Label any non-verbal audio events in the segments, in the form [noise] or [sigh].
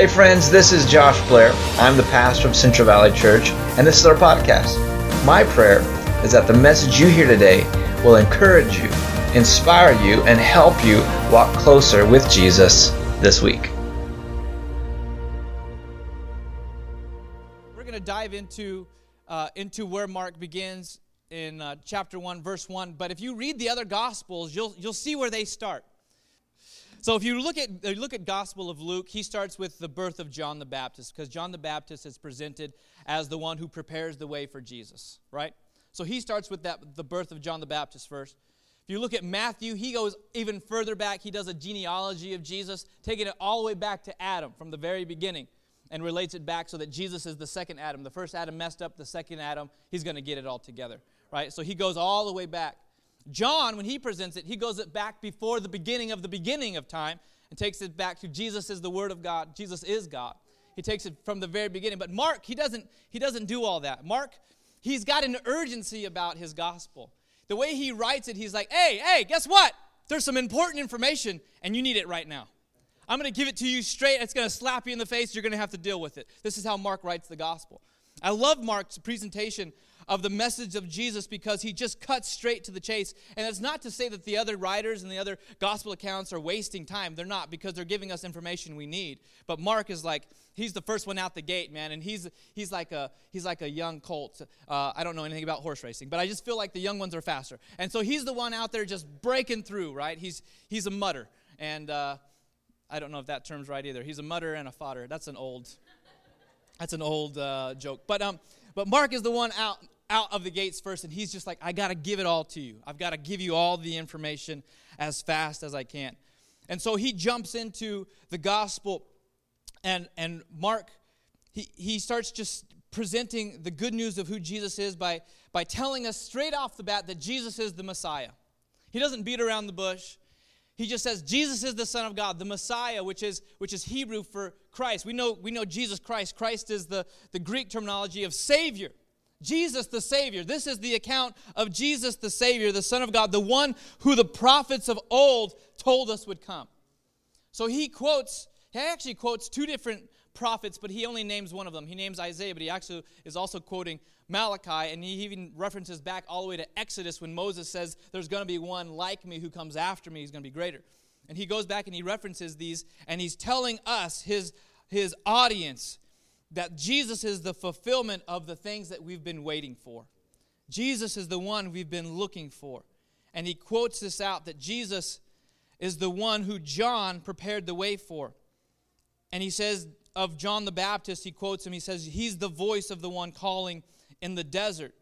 Hey, friends, this is Josh Blair. I'm the pastor of Central Valley Church, and this is our podcast. My prayer is that the message you hear today will encourage you, inspire you, and help you walk closer with Jesus this week. We're going to dive into, uh, into where Mark begins in uh, chapter 1, verse 1. But if you read the other Gospels, you'll, you'll see where they start. So if you look at uh, look at Gospel of Luke, he starts with the birth of John the Baptist because John the Baptist is presented as the one who prepares the way for Jesus, right? So he starts with that the birth of John the Baptist first. If you look at Matthew, he goes even further back. He does a genealogy of Jesus, taking it all the way back to Adam from the very beginning and relates it back so that Jesus is the second Adam. The first Adam messed up, the second Adam, he's going to get it all together, right? So he goes all the way back. John, when he presents it, he goes it back before the beginning of the beginning of time and takes it back to Jesus is the Word of God. Jesus is God. He takes it from the very beginning. But Mark, he doesn't, he doesn't do all that. Mark, he's got an urgency about his gospel. The way he writes it, he's like, hey, hey, guess what? There's some important information, and you need it right now. I'm going to give it to you straight. It's going to slap you in the face. You're going to have to deal with it. This is how Mark writes the gospel. I love Mark's presentation of the message of Jesus because he just cuts straight to the chase. And it's not to say that the other writers and the other gospel accounts are wasting time. They're not because they're giving us information we need. But Mark is like, he's the first one out the gate, man, and he's he's like a he's like a young colt. Uh, I don't know anything about horse racing, but I just feel like the young ones are faster. And so he's the one out there just breaking through, right? He's he's a mutter, and uh, I don't know if that term's right either. He's a mutter and a fodder. That's an old that's an old uh, joke, but um, but Mark is the one out out of the gates first, and he's just like, I got to give it all to you. I've got to give you all the information as fast as I can. And so he jumps into the gospel, and, and Mark, he, he starts just presenting the good news of who Jesus is by, by telling us straight off the bat that Jesus is the Messiah. He doesn't beat around the bush. He just says Jesus is the Son of God, the Messiah, which is, which is Hebrew for Christ. We know, we know Jesus Christ. Christ is the, the Greek terminology of Savior. Jesus the Savior. This is the account of Jesus the Savior, the Son of God, the one who the prophets of old told us would come. So he quotes, he actually quotes two different prophets, but he only names one of them. He names Isaiah, but he actually is also quoting Malachi, and he even references back all the way to Exodus when Moses says, There's going to be one like me who comes after me, he's going to be greater. And he goes back and he references these, and he's telling us, his, his audience, that Jesus is the fulfillment of the things that we've been waiting for. Jesus is the one we've been looking for. And he quotes this out that Jesus is the one who John prepared the way for. And he says of John the Baptist, he quotes him, he says, He's the voice of the one calling in the desert,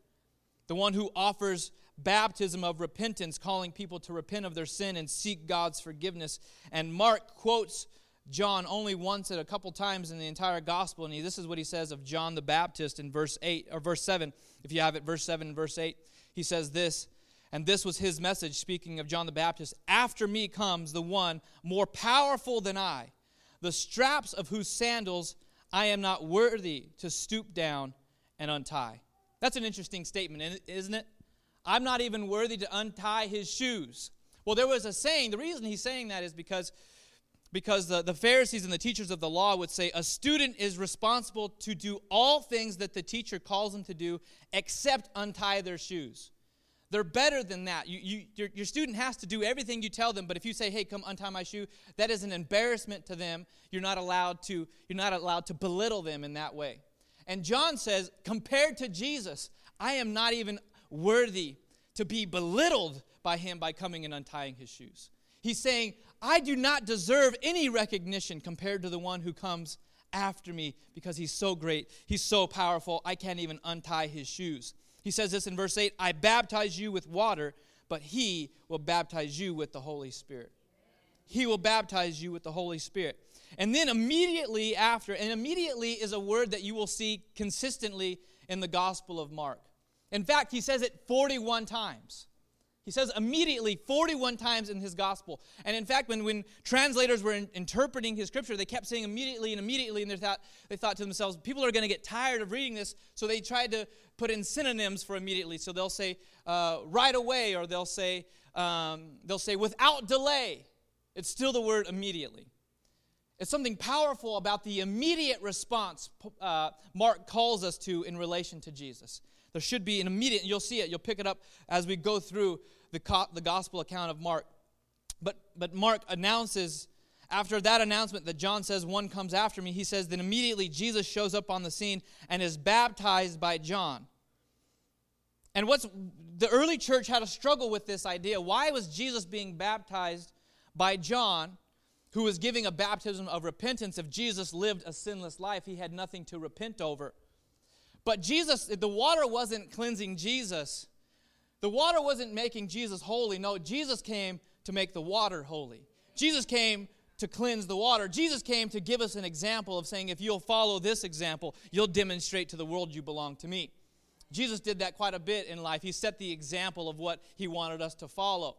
the one who offers baptism of repentance, calling people to repent of their sin and seek God's forgiveness. And Mark quotes John only once at a couple times in the entire gospel, and he, this is what he says of John the Baptist in verse 8 or verse 7. If you have it, verse 7 and verse 8, he says this, and this was his message, speaking of John the Baptist After me comes the one more powerful than I, the straps of whose sandals I am not worthy to stoop down and untie. That's an interesting statement, isn't it? I'm not even worthy to untie his shoes. Well, there was a saying, the reason he's saying that is because because the, the Pharisees and the teachers of the law would say a student is responsible to do all things that the teacher calls them to do except untie their shoes. They're better than that. You, you, your, your student has to do everything you tell them, but if you say, hey, come untie my shoe, that is an embarrassment to them. You're not allowed to, you're not allowed to belittle them in that way. And John says, compared to Jesus, I am not even worthy to be belittled by him by coming and untying his shoes. He's saying, I do not deserve any recognition compared to the one who comes after me because he's so great. He's so powerful, I can't even untie his shoes. He says this in verse 8 I baptize you with water, but he will baptize you with the Holy Spirit. He will baptize you with the Holy Spirit. And then immediately after, and immediately is a word that you will see consistently in the Gospel of Mark. In fact, he says it 41 times. He says immediately 41 times in his gospel. And in fact, when, when translators were in, interpreting his scripture, they kept saying immediately and immediately, and they thought, they thought to themselves, people are going to get tired of reading this, so they tried to put in synonyms for immediately. So they'll say uh, right away, or they'll say, um, they'll say without delay. It's still the word immediately. It's something powerful about the immediate response uh, Mark calls us to in relation to Jesus. There should be an immediate, you'll see it, you'll pick it up as we go through the, co- the gospel account of Mark. But, but Mark announces, after that announcement that John says, One comes after me, he says, Then immediately Jesus shows up on the scene and is baptized by John. And what's the early church had a struggle with this idea. Why was Jesus being baptized by John, who was giving a baptism of repentance? If Jesus lived a sinless life, he had nothing to repent over. But Jesus, the water wasn't cleansing Jesus. The water wasn't making Jesus holy. No, Jesus came to make the water holy. Jesus came to cleanse the water. Jesus came to give us an example of saying, if you'll follow this example, you'll demonstrate to the world you belong to me. Jesus did that quite a bit in life. He set the example of what he wanted us to follow.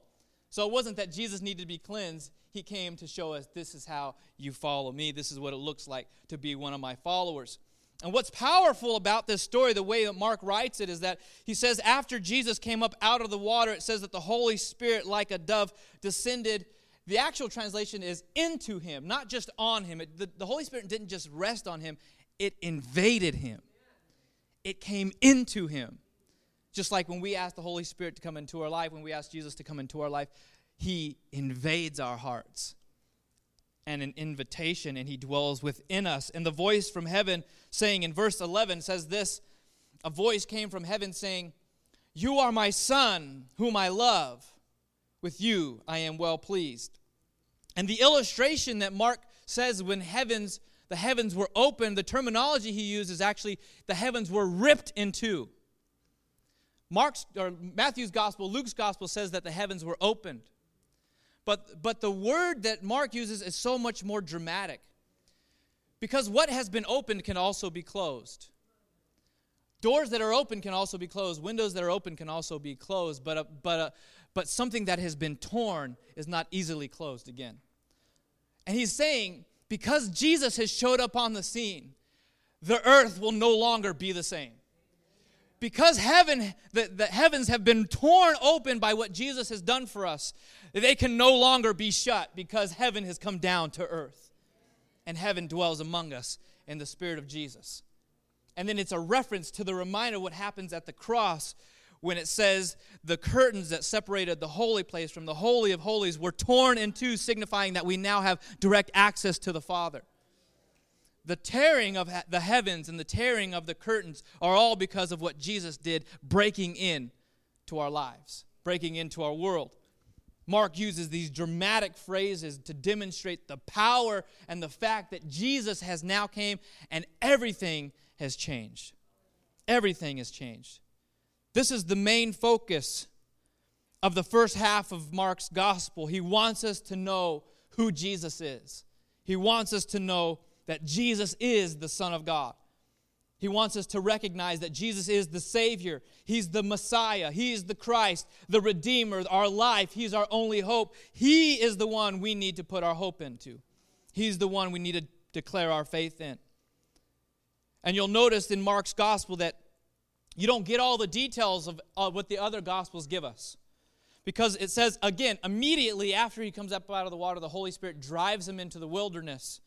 So it wasn't that Jesus needed to be cleansed. He came to show us this is how you follow me. This is what it looks like to be one of my followers. And what's powerful about this story, the way that Mark writes it, is that he says, after Jesus came up out of the water, it says that the Holy Spirit, like a dove, descended. The actual translation is into him, not just on him. It, the, the Holy Spirit didn't just rest on him, it invaded him, it came into him. Just like when we ask the Holy Spirit to come into our life, when we ask Jesus to come into our life, he invades our hearts and an invitation, and he dwells within us. And the voice from heaven saying in verse 11 says this A voice came from heaven saying, You are my son, whom I love. With you I am well pleased. And the illustration that Mark says when heavens, the heavens were opened, the terminology he uses actually the heavens were ripped in two. Mark's or Matthew's gospel, Luke's gospel says that the heavens were opened. But, but the word that Mark uses is so much more dramatic. Because what has been opened can also be closed. Doors that are open can also be closed. Windows that are open can also be closed. But, a, but, a, but something that has been torn is not easily closed again. And he's saying, because Jesus has showed up on the scene, the earth will no longer be the same because heaven the, the heavens have been torn open by what jesus has done for us they can no longer be shut because heaven has come down to earth. And heaven dwells among us in the spirit of jesus. And then it's a reference to the reminder of what happens at the cross when it says the curtains that separated the holy place from the holy of holies were torn in two signifying that we now have direct access to the father the tearing of the heavens and the tearing of the curtains are all because of what Jesus did breaking in to our lives, breaking into our world. Mark uses these dramatic phrases to demonstrate the power and the fact that Jesus has now came and everything has changed. Everything has changed. This is the main focus of the first half of Mark's gospel. He wants us to know who Jesus is. He wants us to know that Jesus is the Son of God. He wants us to recognize that Jesus is the Savior. He's the Messiah. He is the Christ, the Redeemer, our life. He's our only hope. He is the one we need to put our hope into. He's the one we need to declare our faith in. And you'll notice in Mark's gospel that you don't get all the details of, of what the other gospels give us. Because it says, again, immediately after he comes up out of the water, the Holy Spirit drives him into the wilderness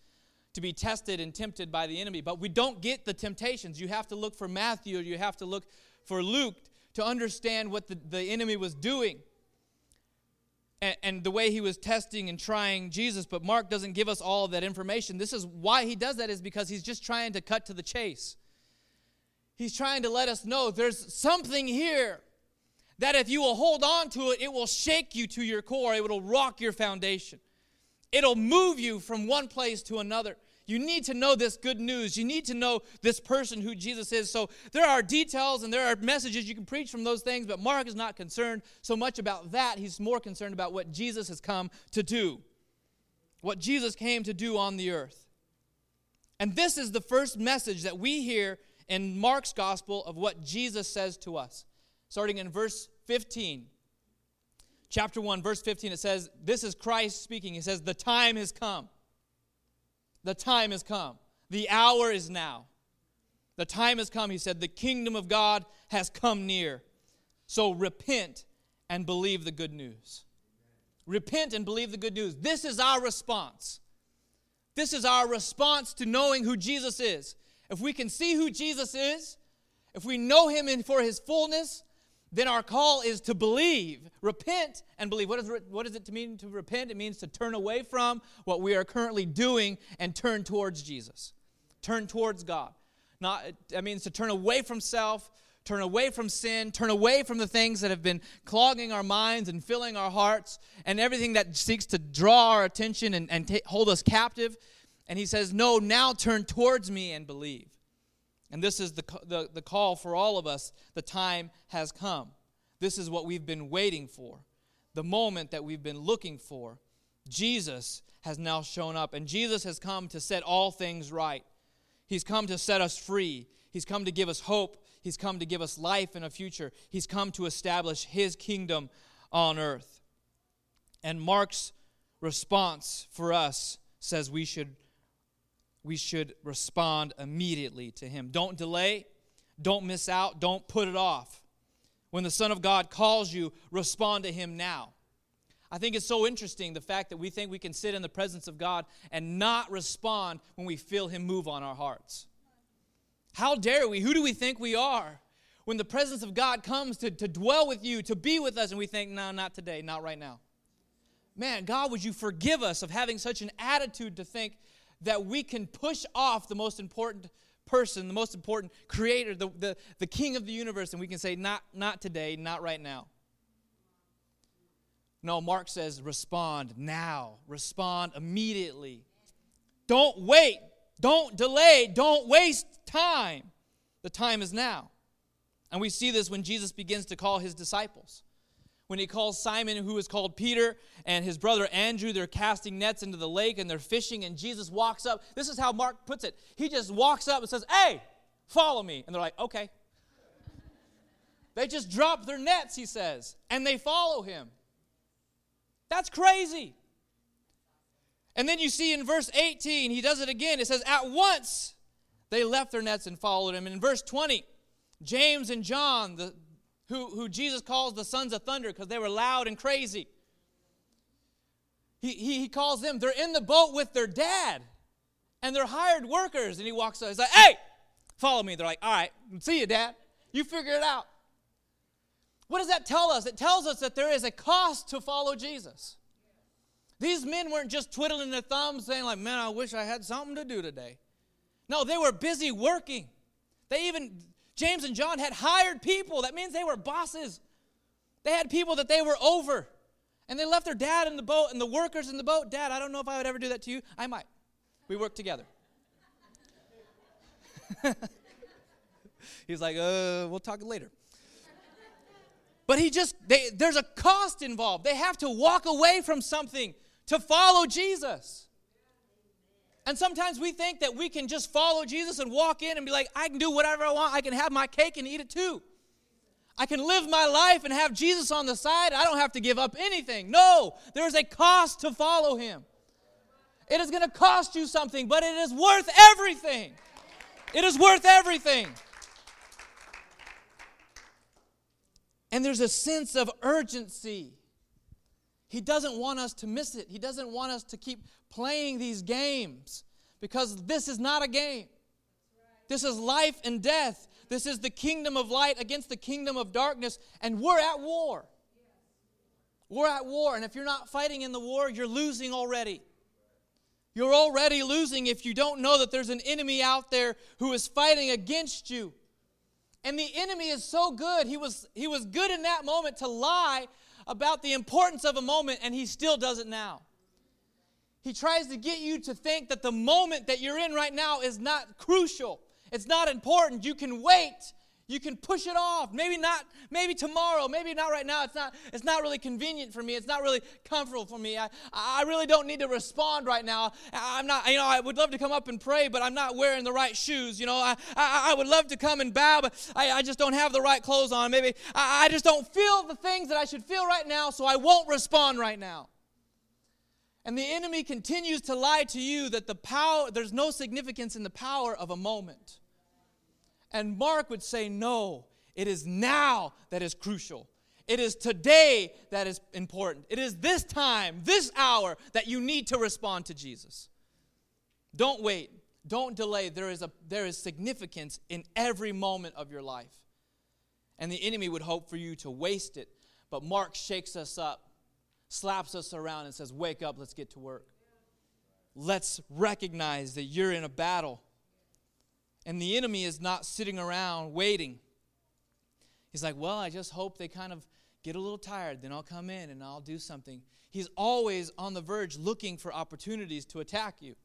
to be tested and tempted by the enemy. But we don't get the temptations. You have to look for Matthew you have to look for Luke to understand what the, the enemy was doing and, and the way he was testing and trying Jesus. But Mark doesn't give us all that information. This is why he does that, is because he's just trying to cut to the chase. He's trying to let us know there's something here that if you will hold on to it, it will shake you to your core, it will rock your foundation. It'll move you from one place to another. You need to know this good news. You need to know this person who Jesus is. So there are details and there are messages you can preach from those things, but Mark is not concerned so much about that. He's more concerned about what Jesus has come to do, what Jesus came to do on the earth. And this is the first message that we hear in Mark's gospel of what Jesus says to us. Starting in verse 15 chapter 1, verse 15, it says, This is Christ speaking. He says, The time has come. The time has come. The hour is now. The time has come. He said, The kingdom of God has come near. So repent and believe the good news. Repent and believe the good news. This is our response. This is our response to knowing who Jesus is. If we can see who Jesus is, if we know him in for his fullness, then our call is to believe, repent, and believe. What, is, what does it mean to repent? It means to turn away from what we are currently doing and turn towards Jesus. Turn towards God. Not, that means to turn away from self, turn away from sin, turn away from the things that have been clogging our minds and filling our hearts, and everything that seeks to draw our attention and, and t- hold us captive. And he says, No, now turn towards me and believe. And this is the, the, the call for all of us. The time has come. This is what we've been waiting for, the moment that we've been looking for. Jesus has now shown up, and Jesus has come to set all things right. He's come to set us free. He's come to give us hope. He's come to give us life and a future. He's come to establish His kingdom on earth. And Mark's response for us says we should we should respond immediately to him. Don't delay, don't miss out, don't put it off. When the Son of God calls you, respond to him now. I think it's so interesting the fact that we think we can sit in the presence of God and not respond when we feel him move on our hearts. How dare we? Who do we think we are? When the presence of God comes to, to dwell with you, to be with us, and we think, no, not today, not right now. Man, God, would you forgive us of having such an attitude to think that we can push off the most important person, the most important creator, the, the, the king of the universe, and we can say, not, not today, not right now. No, Mark says, respond now, respond immediately. Don't wait, don't delay, don't waste time. The time is now. And we see this when Jesus begins to call his disciples when he calls Simon, who is called Peter, and his brother Andrew. They're casting nets into the lake and they're fishing, and Jesus walks up. This is how Mark puts it. He just walks up and says, Hey, follow me. And they're like, Okay. They just drop their nets, he says, and they follow him. That's crazy. And then you see in verse 18, he does it again. It says, At once they left their nets and followed him. And in verse 20, James and John, the, who, who Jesus calls the sons of thunder because they were loud and crazy. He, he, he calls them, they're in the boat with their dad and they're hired workers. And he walks up, he's like, hey, follow me. They're like, all right, see you, dad. You figure it out. What does that tell us? It tells us that there is a cost to follow Jesus. These men weren't just twiddling their thumbs saying, like, man, I wish I had something to do today. No, they were busy working. They even James and John had hired people. That means they were bosses. They had people that they were over. And they left their dad in the boat and the workers in the boat. Dad, I don't know if I would ever do that to you. I might. We work together. [laughs] He's like, uh, we'll talk later. But he just, they, there's a cost involved. They have to walk away from something to follow Jesus. And sometimes we think that we can just follow Jesus and walk in and be like, I can do whatever I want. I can have my cake and eat it too. I can live my life and have Jesus on the side. I don't have to give up anything. No, there's a cost to follow him. It is going to cost you something, but it is worth everything. It is worth everything. And there's a sense of urgency. He doesn't want us to miss it. He doesn't want us to keep playing these games because this is not a game. This is life and death. This is the kingdom of light against the kingdom of darkness, and we're at war. We're at war, and if you're not fighting in the war, you're losing already. You're already losing if you don't know that there's an enemy out there who is fighting against you. And the enemy is so good. He was, he was good in that moment to lie about the importance of a moment, and he still does it now. He tries to get you to think that the moment that you're in right now is not crucial. It's not important. You can wait. You can push it off. Maybe not, maybe tomorrow, maybe not right now. It's not, it's not really convenient for me. It's not really comfortable for me. I, I really don't need to respond right now. I'm not, you know, I would love to come up and pray, but I'm not wearing the right shoes. You know, I, I, I would love to come and bow, but I, I just don't have the right clothes on. Maybe I, I just don't feel the things that I should feel right now, so I won't respond right now. And the enemy continues to lie to you that the power, there's no significance in the power of a moment. And Mark would say, no, it is now that is crucial. It is today that is important. It is this time, this hour, that you need to respond to Jesus. Don't wait. Don't delay. There is, a, there is significance in every moment of your life. And the enemy would hope for you to waste it. But Mark shakes us up, slaps us around, and says, Wake up, let's get to work. Let's recognize that you're in a battle. And the enemy is not sitting around waiting. He's like, Well, I just hope they kind of get a little tired, then I'll come in and I'll do something. He's always on the verge looking for opportunities to attack you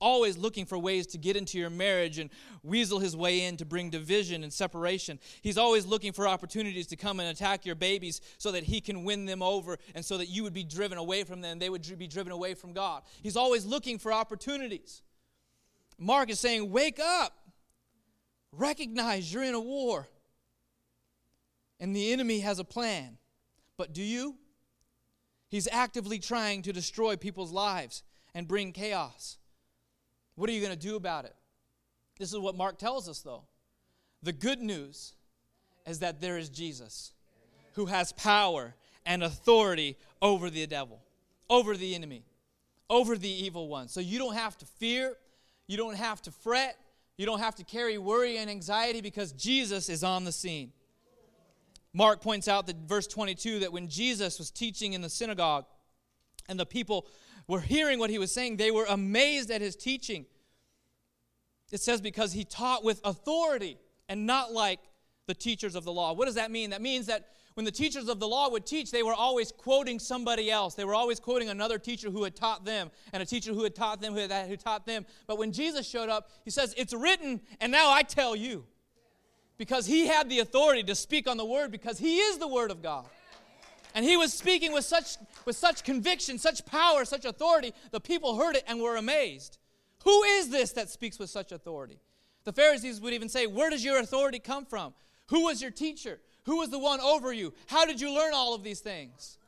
always looking for ways to get into your marriage and weasel his way in to bring division and separation. He's always looking for opportunities to come and attack your babies so that he can win them over and so that you would be driven away from them, they would be driven away from God. He's always looking for opportunities. Mark is saying, Wake up, recognize you're in a war, and the enemy has a plan. But do you? He's actively trying to destroy people's lives and bring chaos. What are you going to do about it? This is what Mark tells us, though. The good news is that there is Jesus who has power and authority over the devil, over the enemy, over the evil one. So you don't have to fear, you don't have to fret, you don't have to carry worry and anxiety because Jesus is on the scene. Mark points out that verse 22 that when Jesus was teaching in the synagogue and the people were hearing what he was saying, they were amazed at his teaching. It says because he taught with authority and not like the teachers of the law. What does that mean? That means that when the teachers of the law would teach, they were always quoting somebody else. They were always quoting another teacher who had taught them, and a teacher who had taught them, who, had, who taught them. But when Jesus showed up, he says, It's written, and now I tell you. Because he had the authority to speak on the word, because he is the word of God. And he was speaking with such, with such conviction, such power, such authority, the people heard it and were amazed. Who is this that speaks with such authority? The Pharisees would even say, Where does your authority come from? Who was your teacher? Who was the one over you? How did you learn all of these things?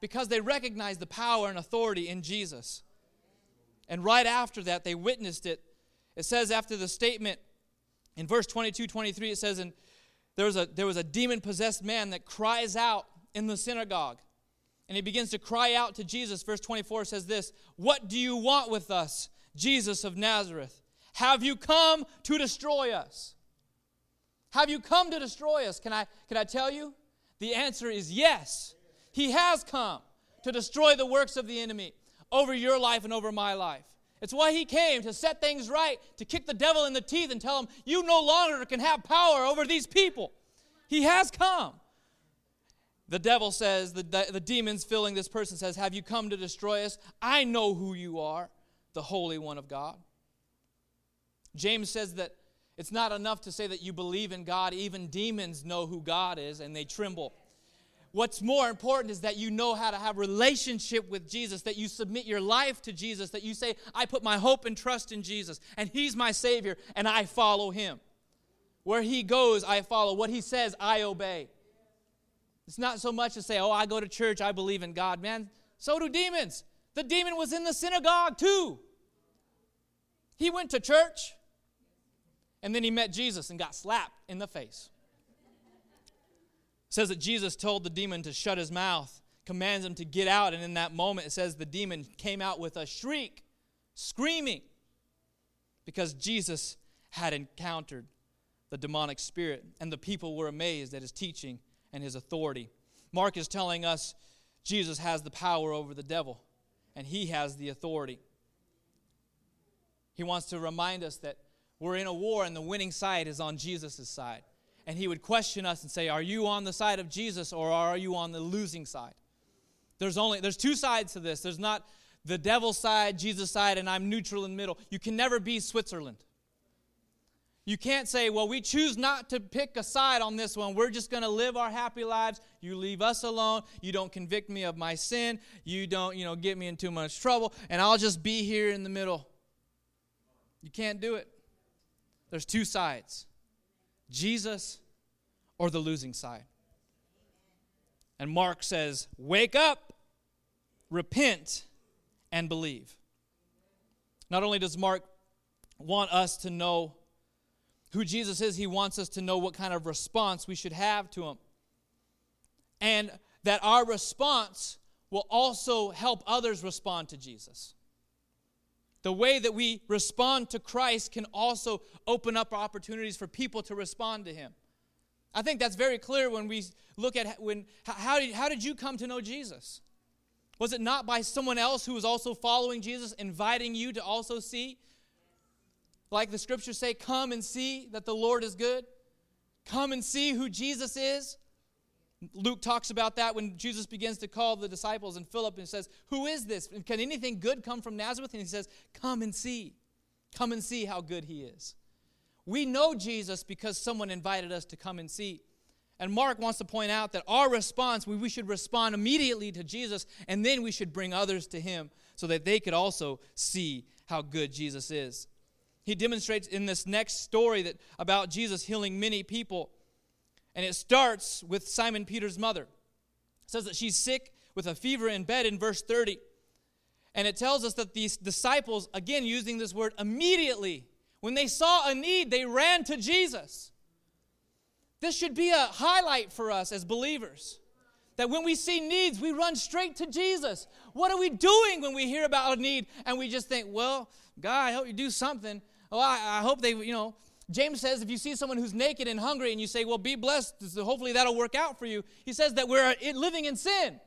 Because they recognized the power and authority in Jesus. And right after that, they witnessed it. It says after the statement in verse 22 23, it says, And there was a, there was a demon possessed man that cries out in the synagogue. And he begins to cry out to Jesus. Verse 24 says this What do you want with us, Jesus of Nazareth? Have you come to destroy us? Have you come to destroy us? Can I, can I tell you? The answer is yes. He has come to destroy the works of the enemy over your life and over my life. It's why he came to set things right, to kick the devil in the teeth and tell him, You no longer can have power over these people. He has come. The devil says, the, the, the demons filling this person says, Have you come to destroy us? I know who you are, the Holy One of God. James says that it's not enough to say that you believe in God, even demons know who God is and they tremble. What's more important is that you know how to have relationship with Jesus, that you submit your life to Jesus, that you say, I put my hope and trust in Jesus, and He's my Savior, and I follow Him. Where He goes, I follow. What He says, I obey. It's not so much to say, oh, I go to church, I believe in God. Man, so do demons. The demon was in the synagogue too. He went to church and then he met Jesus and got slapped in the face. It says that Jesus told the demon to shut his mouth, commands him to get out, and in that moment it says the demon came out with a shriek, screaming, because Jesus had encountered the demonic spirit, and the people were amazed at his teaching and his authority. Mark is telling us Jesus has the power over the devil and he has the authority. He wants to remind us that we're in a war and the winning side is on Jesus' side. And he would question us and say, Are you on the side of Jesus or are you on the losing side? There's only there's two sides to this. There's not the devil's side, Jesus' side, and I'm neutral in the middle. You can never be Switzerland. You can't say, well, we choose not to pick a side on this one. We're just going to live our happy lives. You leave us alone. You don't convict me of my sin. You don't, you know, get me in too much trouble. And I'll just be here in the middle. You can't do it. There's two sides Jesus or the losing side. And Mark says, wake up, repent, and believe. Not only does Mark want us to know who Jesus is, he wants us to know what kind of response we should have to him. And that our response will also help others respond to Jesus. The way that we respond to Christ can also open up opportunities for people to respond to him. I think that's very clear when we look at when how did, how did you come to know Jesus? Was it not by someone else who was also following Jesus, inviting you to also see? Like the scriptures say, come and see that the Lord is good. Come and see who Jesus is. Luke talks about that when Jesus begins to call the disciples and Philip and says, Who is this? Can anything good come from Nazareth? And he says, Come and see. Come and see how good he is. We know Jesus because someone invited us to come and see. And Mark wants to point out that our response, we should respond immediately to Jesus, and then we should bring others to him so that they could also see how good Jesus is. He demonstrates in this next story that about Jesus healing many people and it starts with Simon Peter's mother. It says that she's sick with a fever in bed in verse 30. And it tells us that these disciples, again using this word immediately, when they saw a need, they ran to Jesus. This should be a highlight for us as believers. That when we see needs, we run straight to Jesus. What are we doing when we hear about a need and we just think, well, God, I hope you do something. Oh, I, I hope they, you know, James says if you see someone who's naked and hungry and you say, well, be blessed, hopefully that'll work out for you, he says that we're uh, living in sin.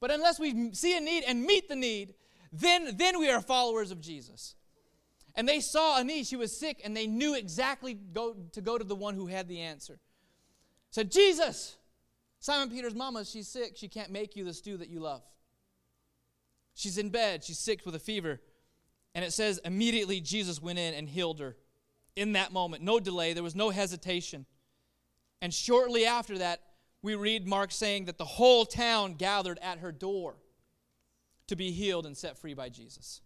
But unless we see a need and meet the need, then, then we are followers of Jesus. And they saw a need. She was sick, and they knew exactly go, to go to the one who had the answer. Said, Jesus, Simon Peter's mama, she's sick. She can't make you the stew that you love. She's in bed. She's sick with a fever. And it says, immediately Jesus went in and healed her in that moment. No delay, there was no hesitation. And shortly after that, we read Mark saying that the whole town gathered at her door to be healed and set free by Jesus.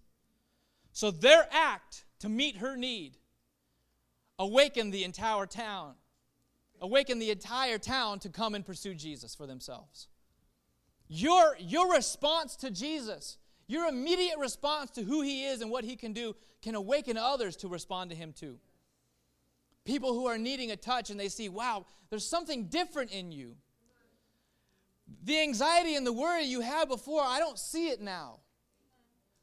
So their act to meet her need awakened the entire town, awakened the entire town to come and pursue Jesus for themselves. Your, your response to Jesus, your immediate response to who he is and what he can do, can awaken others to respond to him too people who are needing a touch and they see, wow, there's something different in you. The anxiety and the worry you had before, I don't see it now.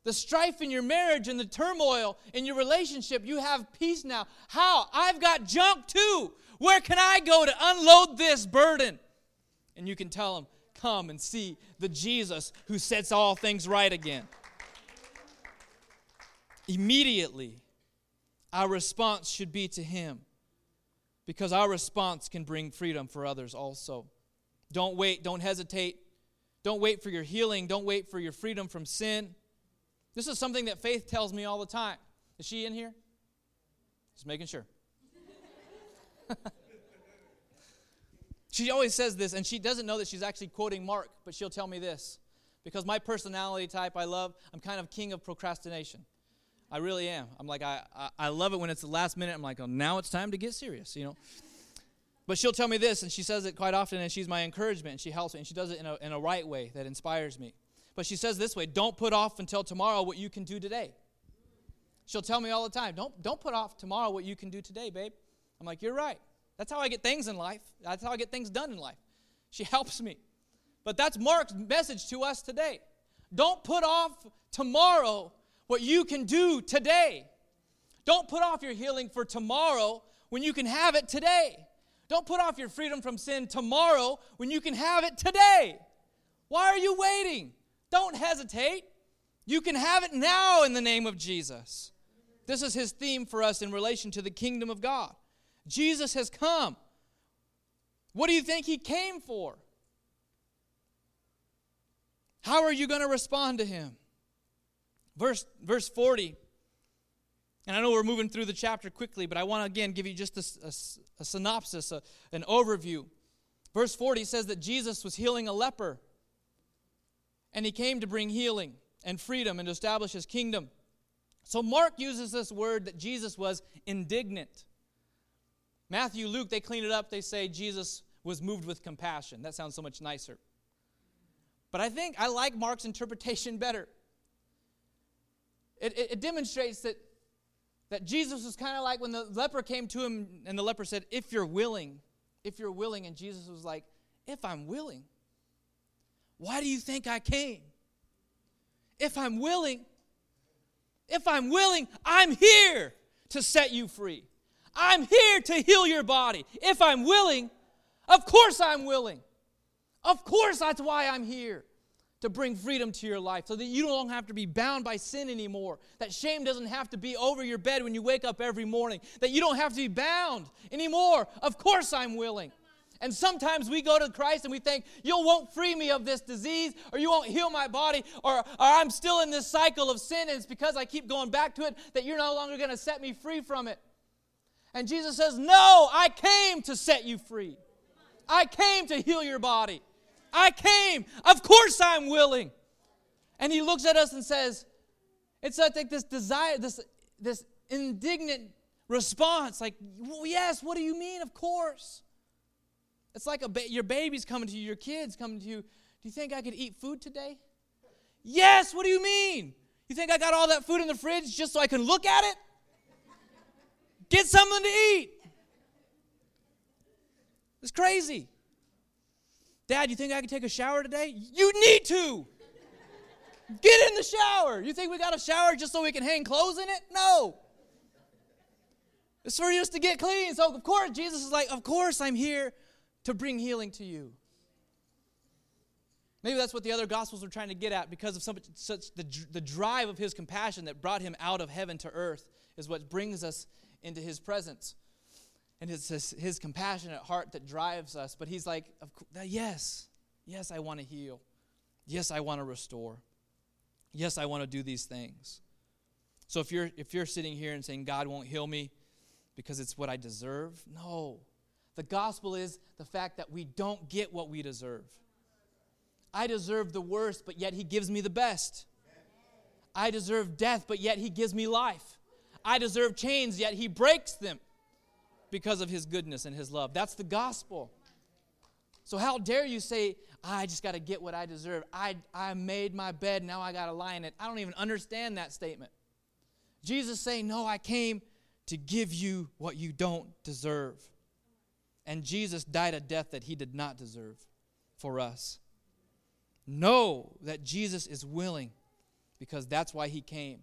The strife in your marriage and the turmoil in your relationship, you have peace now. How? I've got junk too. Where can I go to unload this burden? And you can tell them, come and see the Jesus who sets all things right again. Immediately, our response should be to Him because our response can bring freedom for others also. Don't wait, don't hesitate. Don't wait for your healing, don't wait for your freedom from sin. This is something that Faith tells me all the time. Is she in here? Just making sure. [laughs] she always says this, and she doesn't know that she's actually quoting Mark, but she'll tell me this. Because my personality type I love, I'm kind of king of procrastination. I really am. I'm like, I, I, I love it when it's the last minute. I'm like, oh, now it's time to get serious, you know. But she'll tell me this, and she says it quite often, and she's my encouragement, and she helps me, and she does it in a, in a right way that inspires me. But she says this way don't put off until tomorrow what you can do today. She'll tell me all the time, don't, don't put off tomorrow what you can do today, babe. I'm like, you're right. That's how I get things in life. That's how I get things done in life. She helps me. But that's Mark's message to us today. Don't put off tomorrow what you can do today. Don't put off your healing for tomorrow when you can have it today. Don't put off your freedom from sin tomorrow when you can have it today. Why are you waiting? Don't hesitate. You can have it now in the name of Jesus. This is his theme for us in relation to the kingdom of God. Jesus has come. What do you think he came for? How are you going to respond to him? Verse, verse 40. And I know we're moving through the chapter quickly, but I want to again give you just a, a, a synopsis, a, an overview. Verse 40 says that Jesus was healing a leper, and he came to bring healing and freedom and to establish his kingdom. So Mark uses this word that Jesus was indignant. Matthew, Luke, they clean it up. They say Jesus was moved with compassion. That sounds so much nicer. But I think I like Mark's interpretation [laughs] better it, it, it demonstrates that, that Jesus was kind of like when the leper came to him and the leper said, If you're willing, if you're willing. And Jesus was like, If I'm willing, why do you think I came? If I'm willing, If I'm willing, I'm here to set you free. I'm here to heal your body. If I'm willing, of course I'm willing. Of course that's why I'm here to bring freedom to your life so that you don't have to be bound by sin anymore. That shame doesn't have to be over your bed when you wake up every morning. That you don't have to be bound anymore. Of course I'm willing. And sometimes we go to Christ and we think, you won't free me of this disease, or you won't heal my body, or, or I'm still in this cycle of sin, and it's because I keep going back to it that you're no longer going to set me free from it. And Jesus says, No, I came to set you free. I came to heal your body. I came. Of course I'm willing. And he looks at us and says, It's like this desire, this, this indignant response, like, well, Yes, what do you mean? Of course. It's like ba- your baby's coming to you, your kids coming to you. Do you think I could eat food today? Yes, what do you mean? You think I got all that food in the fridge just so I can look at it? Get something to eat. It's crazy. Dad, you think I can take a shower today? You need to. Get in the shower. You think we got a shower just so we can hang clothes in it? No. It's for us to get clean. So, of course, Jesus is like, Of course, I'm here to bring healing to you. Maybe that's what the other gospels were trying to get at because of some, such the, the drive of his compassion that brought him out of heaven to earth is what brings us into his presence. And it's his, his compassionate heart that drives us. But he's like, yes, yes, I want to heal. Yes, I want to restore. Yes, I want to do these things. So if you're if you're sitting here and saying God won't heal me because it's what I deserve, no. The gospel is the fact that we don't get what we deserve. I deserve the worst, but yet He gives me the best. I deserve death, but yet He gives me life. I deserve chains, yet He breaks them because of His goodness and His love. That's the gospel. So, how dare you say, I just got to get what I deserve? I, I made my bed, now I got to lie in it. I don't even understand that statement. Jesus saying, No, I came to give you what you don't deserve. And Jesus died a death that he did not deserve for us. Know that Jesus is willing because that's why he came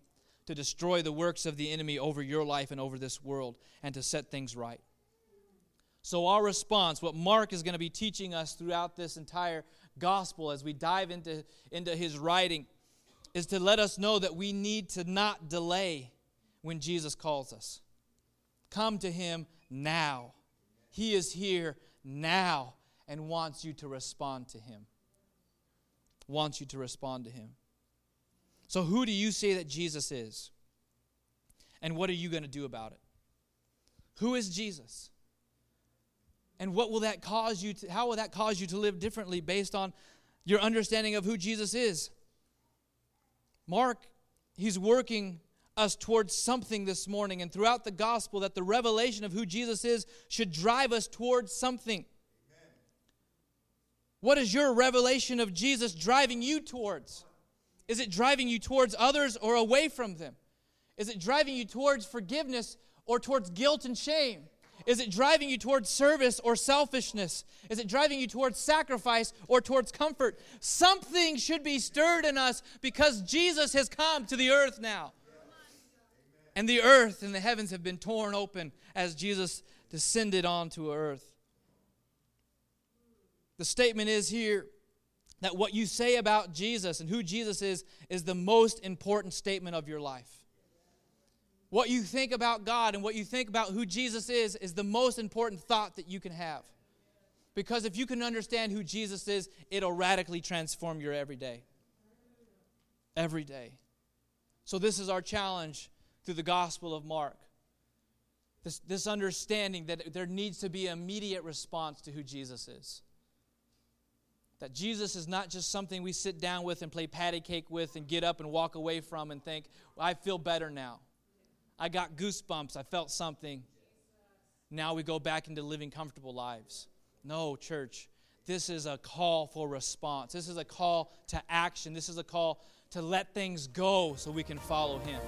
to destroy the works of the enemy over your life and over this world and to set things right. So, our response, what Mark is going to be teaching us throughout this entire gospel as we dive into, into his writing, is to let us know that we need to not delay when Jesus calls us. Come to him now. He is here now and wants you to respond to Him. Wants you to respond to Him. So, who do you say that Jesus is? And what are you going to do about it? Who is Jesus? And what will that cause you to, how will that cause you to live differently based on your understanding of who Jesus is? Mark, he's working us towards something this morning and throughout the gospel that the revelation of who Jesus is should drive us towards something. Amen. What is your revelation of Jesus driving you towards? Is it driving you towards others or away from them? Is it driving you towards forgiveness or towards guilt and shame? Is it driving you towards service or selfishness? Is it driving you towards sacrifice or towards comfort? Something should be stirred in us because Jesus has come to the earth now. And the earth and the heavens have been torn open as Jesus descended onto earth. The statement is here that what you say about Jesus and who Jesus is is the most important statement of your life. What you think about God and what you think about who Jesus is is the most important thought that you can have. Because if you can understand who Jesus is, it'll radically transform your everyday. Every day. So, this is our challenge through the Gospel of Mark. This, this understanding that there needs to be an immediate response to who Jesus is. That Jesus is not just something we sit down with and play patty cake with and get up and walk away from and think, well, I feel better now. I got goosebumps. I felt something. Now we go back into living comfortable lives. No, church. This is a call for response. This is a call to action. This is a call to let things go so we can follow Him.